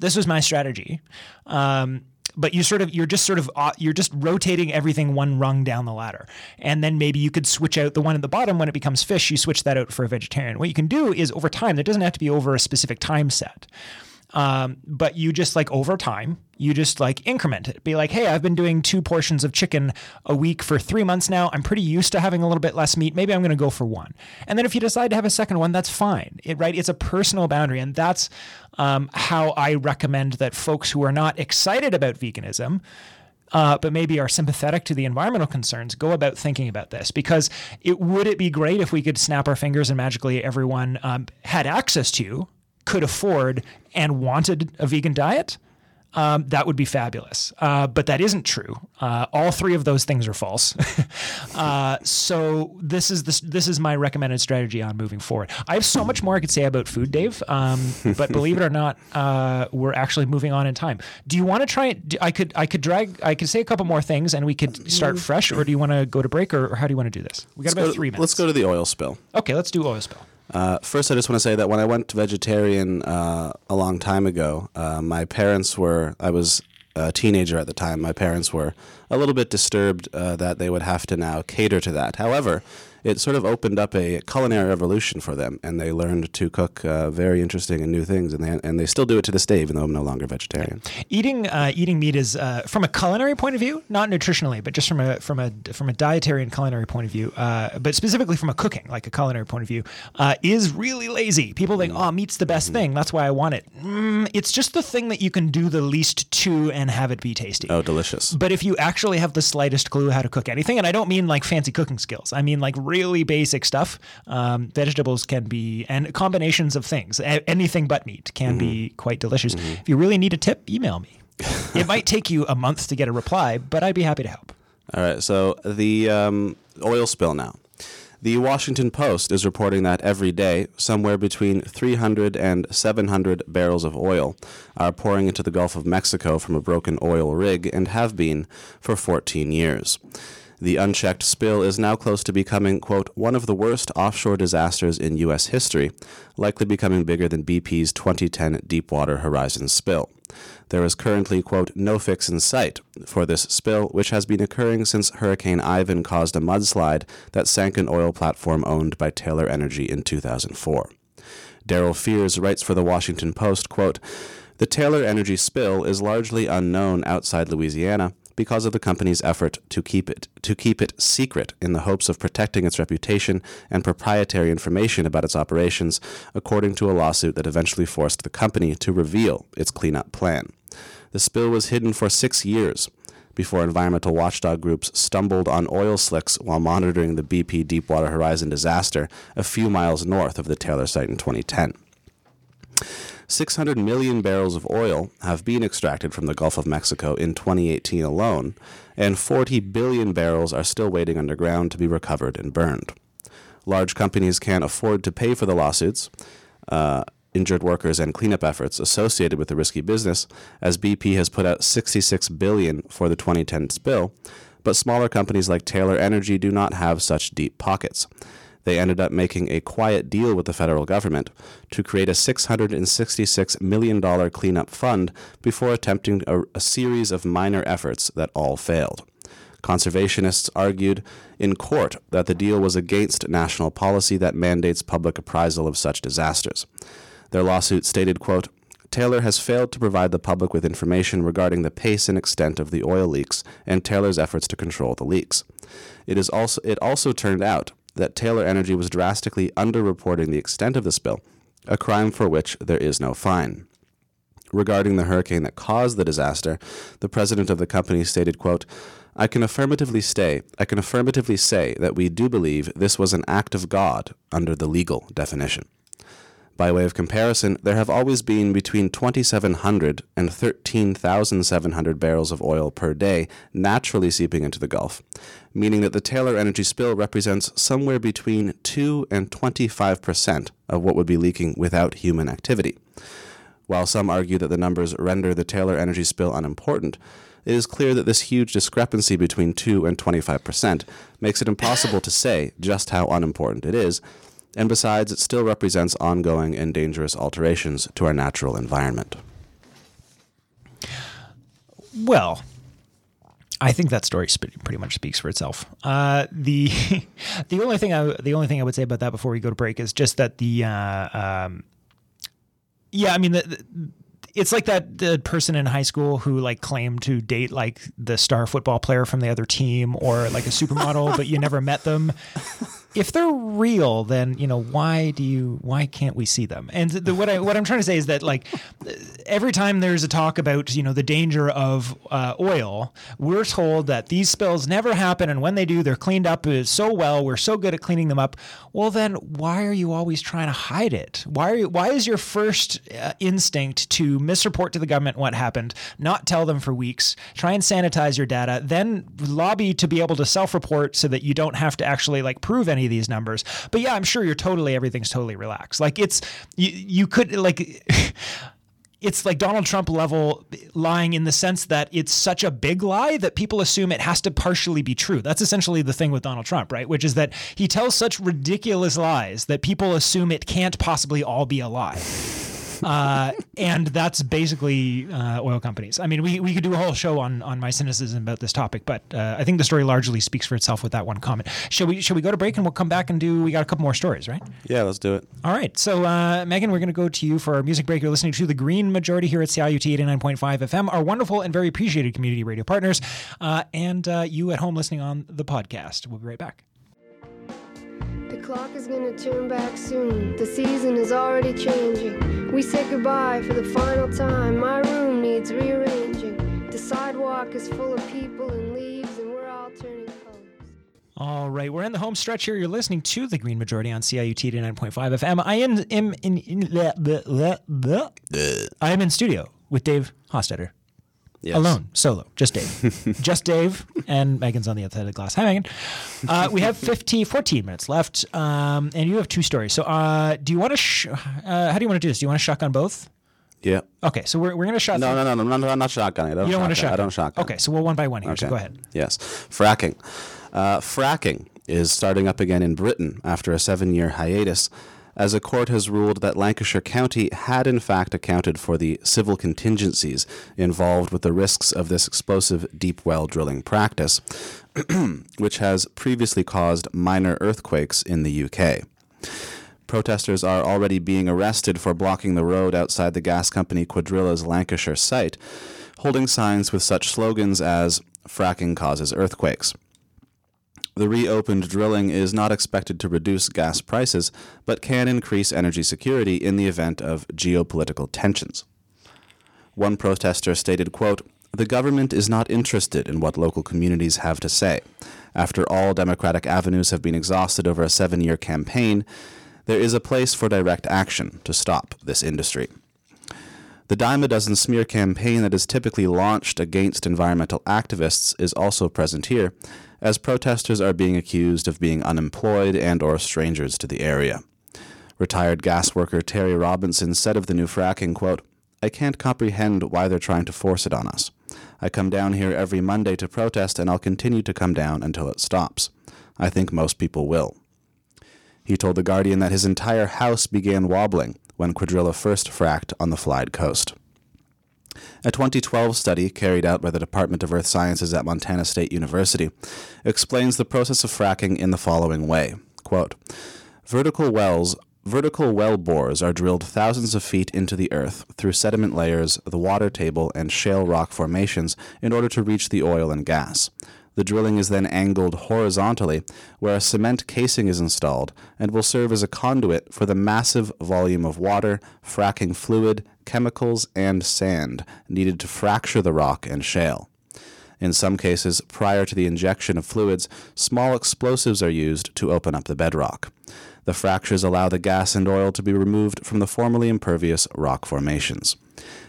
This was my strategy. Um, but you sort of you're just sort of uh, you're just rotating everything one rung down the ladder and then maybe you could switch out the one at the bottom when it becomes fish you switch that out for a vegetarian what you can do is over time that doesn't have to be over a specific time set um, but you just like over time you just like increment it. Be like hey i've been doing two portions of chicken a week for three months now. I'm pretty used to having a little bit less meat. Maybe i'm going to go for one. And then if you decide to have a second one that's fine. It, right? It's a personal boundary. And that's um, how i recommend that folks who are not excited about veganism uh, but maybe are sympathetic to the environmental concerns go about thinking about this. Because it would it be great if we could snap our fingers and magically everyone um, had access to could afford and wanted a vegan diet um, that would be fabulous. Uh, but that isn't true. Uh, all three of those things are false. *laughs* uh, so this is this this is my recommended strategy on moving forward. I have so much more I could say about food, Dave. Um, *laughs* but believe it or not, uh, we're actually moving on in time. Do you want to try it? do- I could I could drag I could say a couple more things and we could start fresh, or do you want to go to break, or, or how do you want to do this? We got Let's about go- three minutes. let's go to the oil spill Okay, let's do oil spill. Uh, first, I just want to say that when I went vegetarian uh, a long time ago, uh, my parents were, I was a teenager at the time, my parents were a little bit disturbed uh, that they would have to now cater to that. However, it sort of opened up a culinary revolution for them, and they learned to cook uh, very interesting and new things, and they, and they still do it to this day, even though I'm no longer vegetarian. Eating uh, eating meat is uh, from a culinary point of view, not nutritionally, but just from a from a from a dietary and culinary point of view, uh, but specifically from a cooking, like a culinary point of view, uh, is really lazy. People think, "Oh, meat's the best thing. That's why I want it." Mm, it's just the thing that you can do the least to and have it be tasty. Oh, delicious. But if you actually have the slightest clue how to cook anything, and I don't mean like fancy cooking skills, I mean like really basic stuff. Um, vegetables can be, and combinations of things, a- anything but meat can be quite delicious. If you really need a tip, email me. *laughs* it might take you a month to get a reply, but I'd be happy to help. All right, so the um, oil spill now. The Washington Post is reporting that every day, somewhere between 300 and 700 barrels of oil are pouring into the Gulf of Mexico from a broken oil rig and have been for 14 years. The unchecked spill is now close to becoming, quote, one of the worst offshore disasters in U.S. history, likely becoming bigger than BP's 2010 Deepwater Horizon spill. There is currently, quote, no fix in sight for this spill, which has been occurring since Hurricane Ivan caused a mudslide that sank an oil platform owned by Taylor Energy in 2004. Darryl Fears writes for the Washington Post, quote, "The Taylor Energy spill is largely unknown outside Louisiana." Because of the company's effort to keep it to keep it secret in the hopes of protecting its reputation and proprietary information about its operations, according to a lawsuit that eventually forced the company to reveal its cleanup plan. The spill was hidden for six years before environmental watchdog groups stumbled on oil slicks while monitoring the BP Deepwater Horizon disaster a few miles north of the Taylor site in 2010. 600 million barrels of oil have been extracted from the Gulf of Mexico in 2018 alone, and 40 billion barrels are still waiting underground to be recovered and burned. Large companies can't afford to pay for the lawsuits, uh, injured workers, and cleanup efforts associated with the risky business, as BP has put out 66 billion for the 2010 spill. But smaller companies like Taylor Energy do not have such deep pockets they ended up making a quiet deal with the federal government to create a $666 million cleanup fund before attempting a, a, series of minor efforts that all failed. Conservationists argued in court that the deal was against national policy that mandates public appraisal of such disasters. Their lawsuit stated, quote, Taylor has failed to provide the public with information regarding the pace and extent of the oil leaks and Taylor's efforts to control the leaks. It is also it also turned out that Taylor Energy was drastically underreporting the extent of the spill, a crime for which there is no fine. Regarding the hurricane that caused the disaster, the president of the company stated, quote, I can affirmatively say, I can affirmatively say that we do believe this was an act of God under the legal definition. By way of comparison, there have always been between 2,700 and 13,700 barrels of oil per day naturally seeping into the Gulf, meaning that the Taylor energy spill represents somewhere between 2 and 25 percent of what would be leaking without human activity. While some argue that the numbers render the Taylor energy spill unimportant, it is clear that this huge discrepancy between 2 and 25 percent makes it impossible to say just how unimportant it is and besides, it still represents ongoing and dangerous alterations to our natural environment. Well, I think that story pretty much speaks for itself. Uh, the *laughs* the only thing I the only thing I would say about that before we go to break is just that the uh, um, yeah, I mean the, the it's like that the person in high school who like claimed to date like the star football player from the other team or like a supermodel, but you never met them if they're real, then you know why do you why can't we see them? And the, what I what I'm trying to say is that like every time there's a talk about you know the danger of uh, oil, we're told that these spills never happen, and when they do, they're cleaned up so well. We're so good at cleaning them up. Well, then why are you always trying to hide it? Why are you, why is your first uh, instinct to misreport to the government what happened, not tell them for weeks, try and sanitize your data, then lobby to be able to self-report so that you don't have to actually like prove of these numbers. But yeah, I'm sure you're totally everything's totally relaxed. Like it's you you could like *laughs* it's like Donald Trump level lying in the sense that it's such a big lie that people assume it has to partially be true. That's essentially the thing with Donald Trump, right? Which is that he tells such ridiculous lies that people assume it can't possibly all be a lie uh, and that's basically uh, oil companies. I mean, we, we could do a whole show on on my cynicism about this topic, but uh, I think the story largely speaks for itself with that one comment. Shall we shall we go to break and we'll come back and do? We got a couple more stories, right? Yeah, let's do it. All right. So, uh, Megan, we're going to go to you for our music break. You're listening to the Green Majority here at CIUT 89.5 FM, our wonderful and very appreciated community radio partners, uh, and uh, you at home listening on the podcast. We'll be right back. The clock is gonna turn back soon. The season is already changing. We say goodbye for the final time. My room needs rearranging. The sidewalk is full of people and leaves, and we're all turning colors. All right, we're in the home stretch here. You're listening to the Green Majority on CIUT 89.5 FM. I am in, in, in, in I am in studio with Dave Hostetter. Yes. Alone, solo, just Dave. *laughs* just Dave, and Megan's on the other side of the glass. Hi, Megan. Uh, we have 15, 14 minutes left, um, and you have two stories. So, uh, do you want to, sh- uh, how do you want to do this? Do you want to shotgun both? Yeah. Okay, so we're, we're going to shotgun. No, no, no, no, no, I'm not shotgunning. I don't You don't want to shotgun. I don't shotgun. Okay, so we'll one by one here, so Okay. go ahead. Yes. Fracking. Uh, fracking is starting up again in Britain after a seven year hiatus, as a court has ruled that Lancashire County had in fact accounted for the civil contingencies involved with the risks of this explosive deep well drilling practice, *clears throat* which has previously caused minor earthquakes in the UK. Protesters are already being arrested for blocking the road outside the gas company Cuadrilla's Lancashire site, holding signs with such slogans as fracking causes earthquakes. The reopened drilling is not expected to reduce gas prices, but can increase energy security in the event of geopolitical tensions. One protester stated, quote, The government is not interested in what local communities have to say. After all democratic avenues have been exhausted over a seven year campaign, there is a place for direct action to stop this industry. The dime a dozen smear campaign that is typically launched against environmental activists is also present here, as protesters are being accused of being unemployed and or strangers to the area. Retired gas worker Terry Robinson said of the new fracking, quote, I can't comprehend why they're trying to force it on us. I come down here every Monday to protest and I'll continue to come down until it stops. I think most people will. He told The Guardian that his entire house began wobbling when Cuadrilla first fracked on the Fylde coast. A 2012 study carried out by the Department of Earth Sciences at Montana State University explains the process of fracking in the following way. Quote, vertical wells Vertical well bores are drilled thousands of feet into the earth through sediment layers, the water table, and shale rock formations in order to reach the oil and gas. The drilling is then angled horizontally, where a cement casing is installed and will serve as a conduit for the massive volume of water, fracking fluid, chemicals, and sand needed to fracture the rock and shale. In some cases, prior to the injection of fluids, small explosives are used to open up the bedrock. The fractures allow the gas and oil to be removed from the formerly impervious rock formations.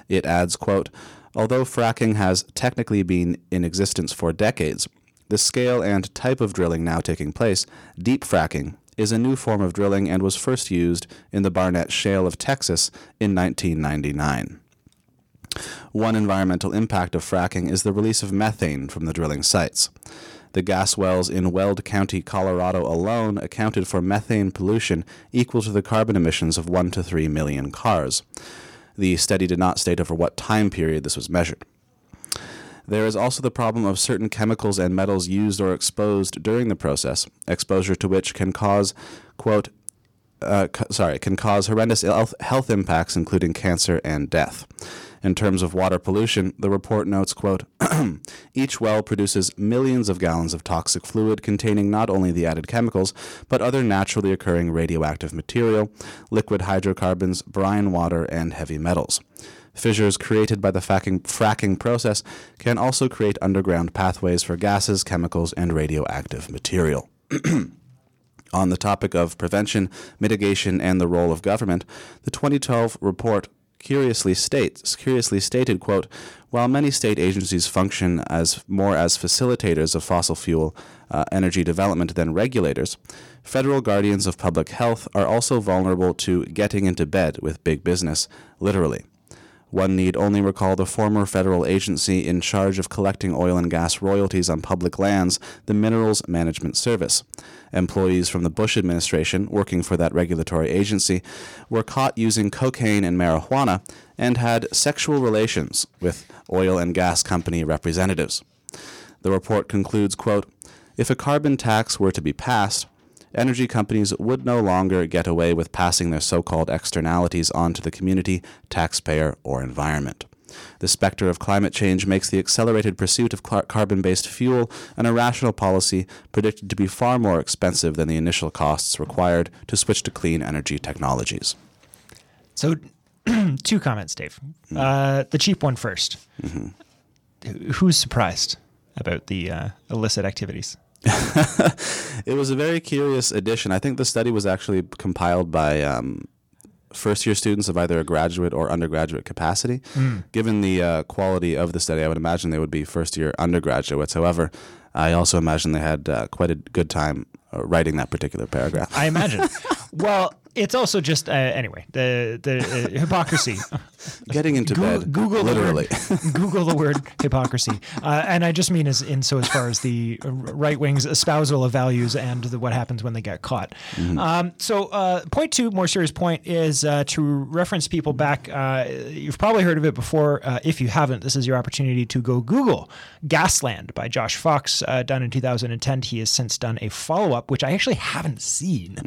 It adds, quote, Although fracking has technically been in existence for decades, the scale and type of drilling now taking place, deep fracking, is a new form of drilling and was first used in the Barnett Shale of Texas in 1999. One environmental impact of fracking is the release of methane from the drilling sites. The gas wells in Weld County, Colorado alone accounted for methane pollution equal to the carbon emissions of 1 to 3 million cars. The study did not state over what time period this was measured. There is also the problem of certain chemicals and metals used or exposed during the process, exposure to which can cause, quote, uh, sorry, can cause horrendous health impacts, including cancer and death. In terms of water pollution, the report notes, quote, *clears throat* each well produces millions of gallons of toxic fluid containing not only the added chemicals, but other naturally occurring radioactive material, liquid hydrocarbons, brine water, and heavy metals. Fissures created by the fracking, fracking process can also create underground pathways for gases, chemicals, and radioactive material. *clears throat* On the topic of prevention, mitigation, and the role of government, the 2012 report curiously states curiously stated quote while many state agencies function as more as facilitators of fossil fuel uh, energy development than regulators federal guardians of public health are also vulnerable to getting into bed with big business literally one need only recall the former federal agency in charge of collecting oil and gas royalties on public lands, the Minerals Management Service. Employees from the Bush administration working for that regulatory agency were caught using cocaine and marijuana and had sexual relations with oil and gas company representatives. The report concludes, quote, if a carbon tax were to be passed, energy companies would no longer get away with passing their so called externalities onto the community, taxpayer, or environment. The specter of climate change makes the accelerated pursuit of carbon based fuel an irrational policy predicted to be far more expensive than the initial costs required to switch to clean energy technologies. So, *clears throat* two comments, Dave. Uh, the cheap one 1st Who's surprised about the uh, illicit activities? *laughs* it was a very curious addition. I think the study was actually compiled by um, first year students of either a graduate or undergraduate capacity. Given the uh, quality of the study, I would imagine they would be first year undergraduates. However, I also imagine they had uh, quite a good time uh, writing that particular paragraph. I imagine. *laughs* well, it's also just uh, anyway the the uh, *laughs* hypocrisy. Getting into Google, bed, Google literally. the word, *laughs* Google the word hypocrisy, uh, and I just mean as in so as far as the right wing's espousal of values and the, what happens when they get caught. Um, so uh, point two, more serious point, is uh, to reference people back. Uh, you've probably heard of it before. Uh, if you haven't, this is your opportunity to go Google Gasland by Josh Fox, uh, done in 2010. He has since done a follow up, which I actually haven't seen.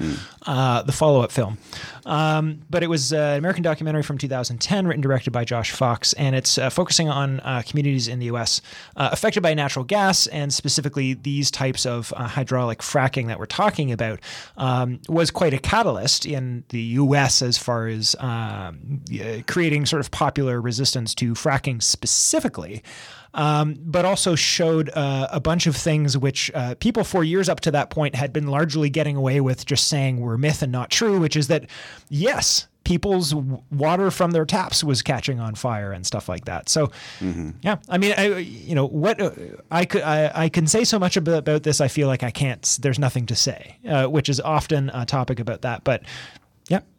Uh, the follow up film. Um, but it was uh, an American documentary from 2010, written directed by Josh Fox, and it's uh, focusing on uh, communities in the U.S. Uh, affected by natural gas, and specifically these types of uh, hydraulic fracking that we're talking about, um, was quite a catalyst in the U.S. as far as um, creating sort of popular resistance to fracking specifically um, but also showed uh, a bunch of things which uh, people for years up to that point had been largely getting away with just saying were myth and not true, which is that, yes, people's water from their taps was catching on fire and stuff like that. So, yeah, I mean, I, you know, what uh, I could, I, I can say so much about, about this. I feel like I can't. There's nothing to say, uh, which is often a topic about that. But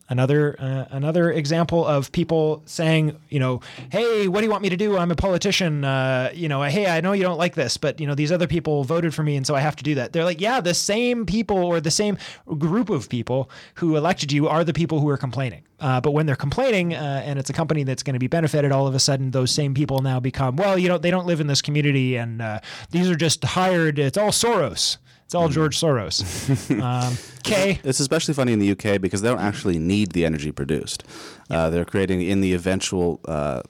another uh, another example of people saying, you know, hey, what do you want me to do? I'm a politician. Uh, you know, hey, I know you don't like this, but you know, these other people voted for me, and so I have to do that. They're like, yeah, the same people or the same group of people who elected you are the people who are complaining. Uh, but when they're complaining, uh, and it's a company that's going to be benefited, all of a sudden those same people now become, well, you know, they don't live in this community, and uh, these are just hired. It's all Soros. It's all George Soros. *laughs* um, okay. It's especially funny in the UK because they don't actually need the energy produced. Uh, they're creating in the eventual uh,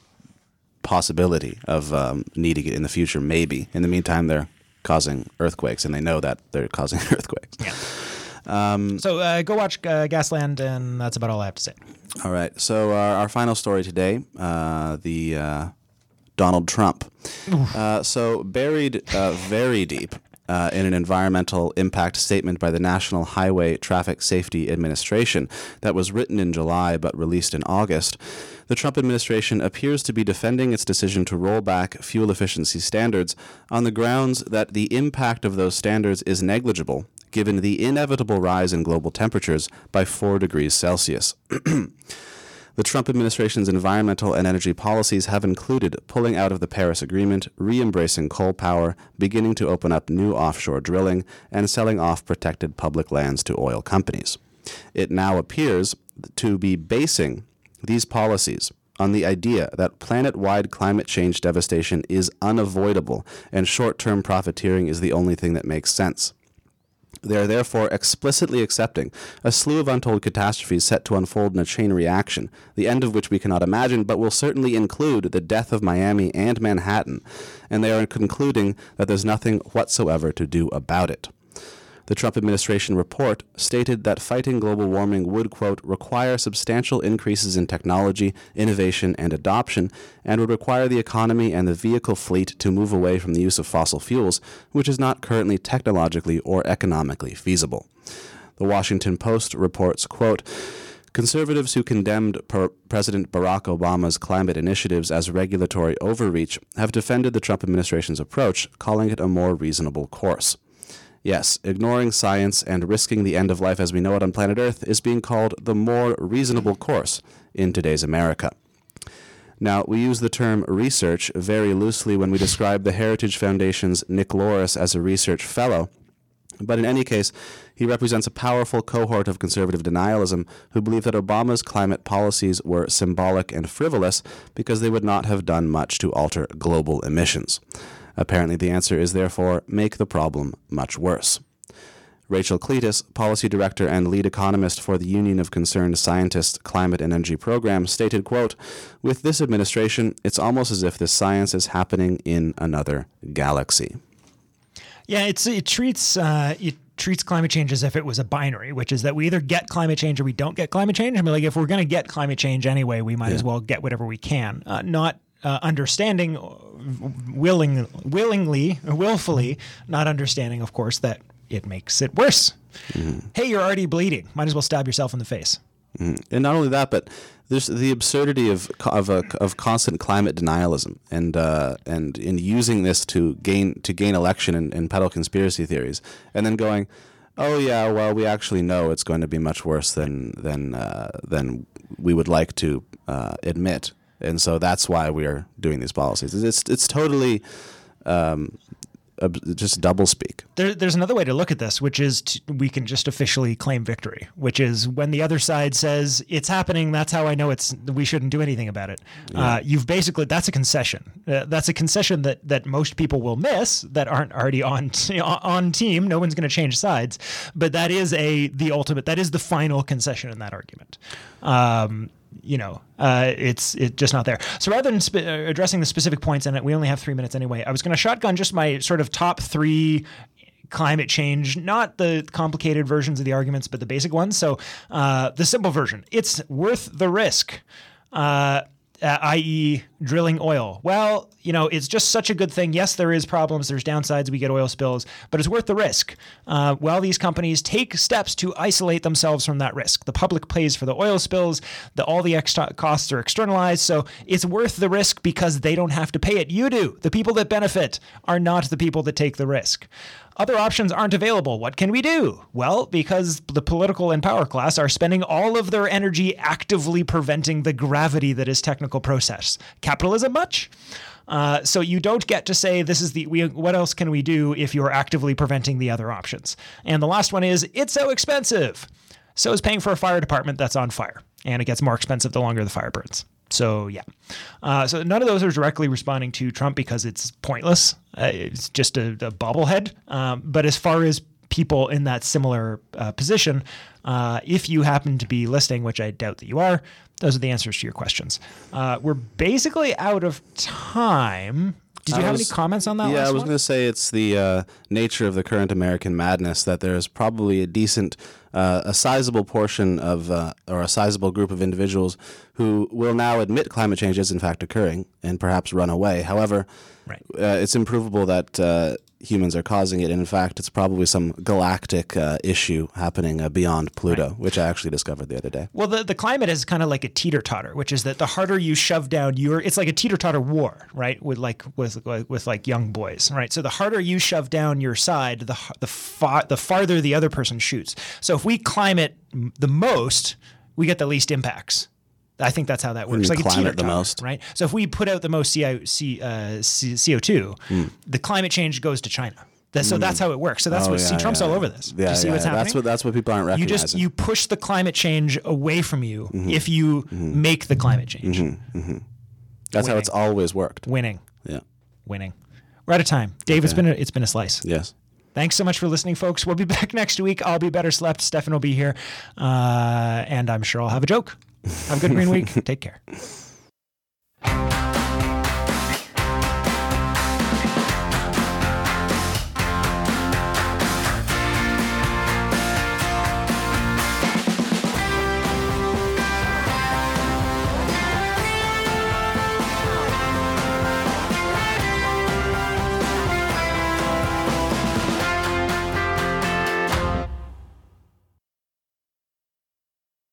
possibility of um, needing it in the future, maybe. In the meantime, they're causing earthquakes, and they know that they're *laughs* causing earthquakes. Yeah. So uh, go watch uh, Gasland, and that's about all I have to say. All right. So our, our final story today, uh, the uh, Donald Trump. Uh, so buried uh, very deep uh, in an environmental impact statement by the National Highway Traffic Safety Administration that was written in July but released in August. The Trump administration appears to be defending its decision to roll back fuel efficiency standards on the grounds that the impact of those standards is negligible given the inevitable rise in global temperatures by 4 degrees Celsius. *clears throat* The Trump administration's environmental and energy policies have included pulling out of the Paris Agreement, re embracing coal power, beginning to open up new offshore drilling, and selling off protected public lands to oil companies. It now appears to be basing these policies on the idea that planet wide climate change devastation is unavoidable and short term profiteering is the only thing that makes sense. They are therefore explicitly accepting a slew of untold catastrophes set to unfold in a chain reaction, the end of which we cannot imagine, but will certainly include the death of Miami and Manhattan, and they are concluding that there's nothing whatsoever to do about it. The Trump administration report stated that fighting global warming would, quote, require substantial increases in technology, innovation, and adoption, and would require the economy and the vehicle fleet to move away from the use of fossil fuels, which is not currently technologically or economically feasible. The Washington Post reports, quote, Conservatives who condemned per- President Barack Obama's climate initiatives as regulatory overreach have defended the Trump administration's approach, calling it a more reasonable course. Yes, ignoring science and risking the end of life as we know it on planet Earth is being called the more reasonable course in today's America. Now, we use the term research very loosely when we describe the Heritage Foundation's Nick Loris as a research fellow, but in any case, he represents a powerful cohort of conservative denialism who believe that Obama's climate policies were symbolic and frivolous because they would not have done much to alter global emissions. Apparently, the answer is therefore make the problem much worse. Rachel Cleetus, policy director and lead economist for the Union of Concerned Scientists Climate and Energy Program, stated, quote, With this administration, it's almost as if this science is happening in another galaxy. Yeah, it's it treats uh, it treats climate change as if it was a binary, which is that we either get climate change or we don't get climate change. I mean, like if we're going to get climate change anyway, we might as well get whatever we can. Uh, not uh, understanding, uh, willing, willingly, willfully, not understanding, of course, that it makes it worse. Hey, you're already bleeding. Might as well stab yourself in the face. And not only that, but there's the absurdity of of, a, of constant climate denialism, and uh, and in using this to gain to gain election and, and peddle conspiracy theories, and then going, oh yeah, well we actually know it's going to be much worse than than uh, than we would like to uh, admit, and so that's why we are doing these policies. It's it's totally um, just double speak. There, there's another way to look at this, which is t we can just officially claim victory, which is when the other side says it's happening. That's how I know it's. We shouldn't do anything about it. Uh, you've basically that's a concession. Uh, that's a concession that that most people will miss that aren't already on t- *laughs* on team. No one's going to change sides, but that is a the ultimate. That is the final concession in that argument. Um, you know, uh, it's it's just not there. So rather than spe- uh, addressing the specific points in it, we only have three minutes anyway. I was going to shotgun just my sort of top three climate change, not the complicated versions of the arguments, but the basic ones. So uh, the simple version: it's worth the risk. Uh, uh, i.e., drilling oil. Well, you know, it's just such a good thing. Yes, there is problems. There's downsides. We get oil spills, but it's worth the risk. Uh, while these companies take steps to isolate themselves from that risk, the public pays for the oil spills. The, all the extra costs are externalized, so it's worth the risk because they don't have to pay it. You do. The people that benefit are not the people that take the risk. Other options aren't available. What can we do? Well, because the political and power class are spending all of their energy actively preventing the gravity that is technical process. Capitalism much? Uh, so you don't get to say this is the we, what else can we do if you're actively preventing the other options. And the last one is it's so expensive. So is paying for a fire department that's on fire, and it gets more expensive the longer the fire burns. So yeah, uh, so none of those are directly responding to Trump because it's pointless. Uh, it's just a, a bobblehead. Um, but as far as people in that similar uh, position, uh, if you happen to be listening, which I doubt that you are, those are the answers to your questions. Uh, we're basically out of time. Did you I have was- any comments on that? Yeah, I was going to say it's the uh, nature of the current American madness that there is probably a decent, uh, a sizable portion of, uh, or a sizable group of individuals who will now admit climate change is in fact occurring and perhaps run away. However, Right. uh, it's improvable that uh, humans are causing it. And in fact, it's probably some galactic uh, issue happening uh, beyond Pluto, which I actually discovered the other day. Well, the, the climate is kind of like a teeter totter, which is that the harder you shove down your, it's like a teeter totter war, right? With like with with like young boys, right? So the harder you shove down your side, the the far, the farther the other person shoots. So if we climb it the most, we get the least impacts. I think that's how that works. like climb the most? right? So if we put out the most CO, C, uh, C, CO2, Hmm. the climate change goes to China. That, so that's how it works. So that's Oh, what yeah, see Trump's yeah, all over this. Do Yeah, you see yeah, what's happening? That's what that's what people aren't recognizing. you just you push the climate change away from you Mm-hmm. if you make the climate change that's how it's always worked. winning Yeah. winning we're out of time dave it's been a, it's been a slice Yes. thanks so much for listening folks we'll be *laughs* back next week i'll be better slept stefan will be here uh, and i'm sure i'll have a joke have a good Green Week. *laughs* Take care.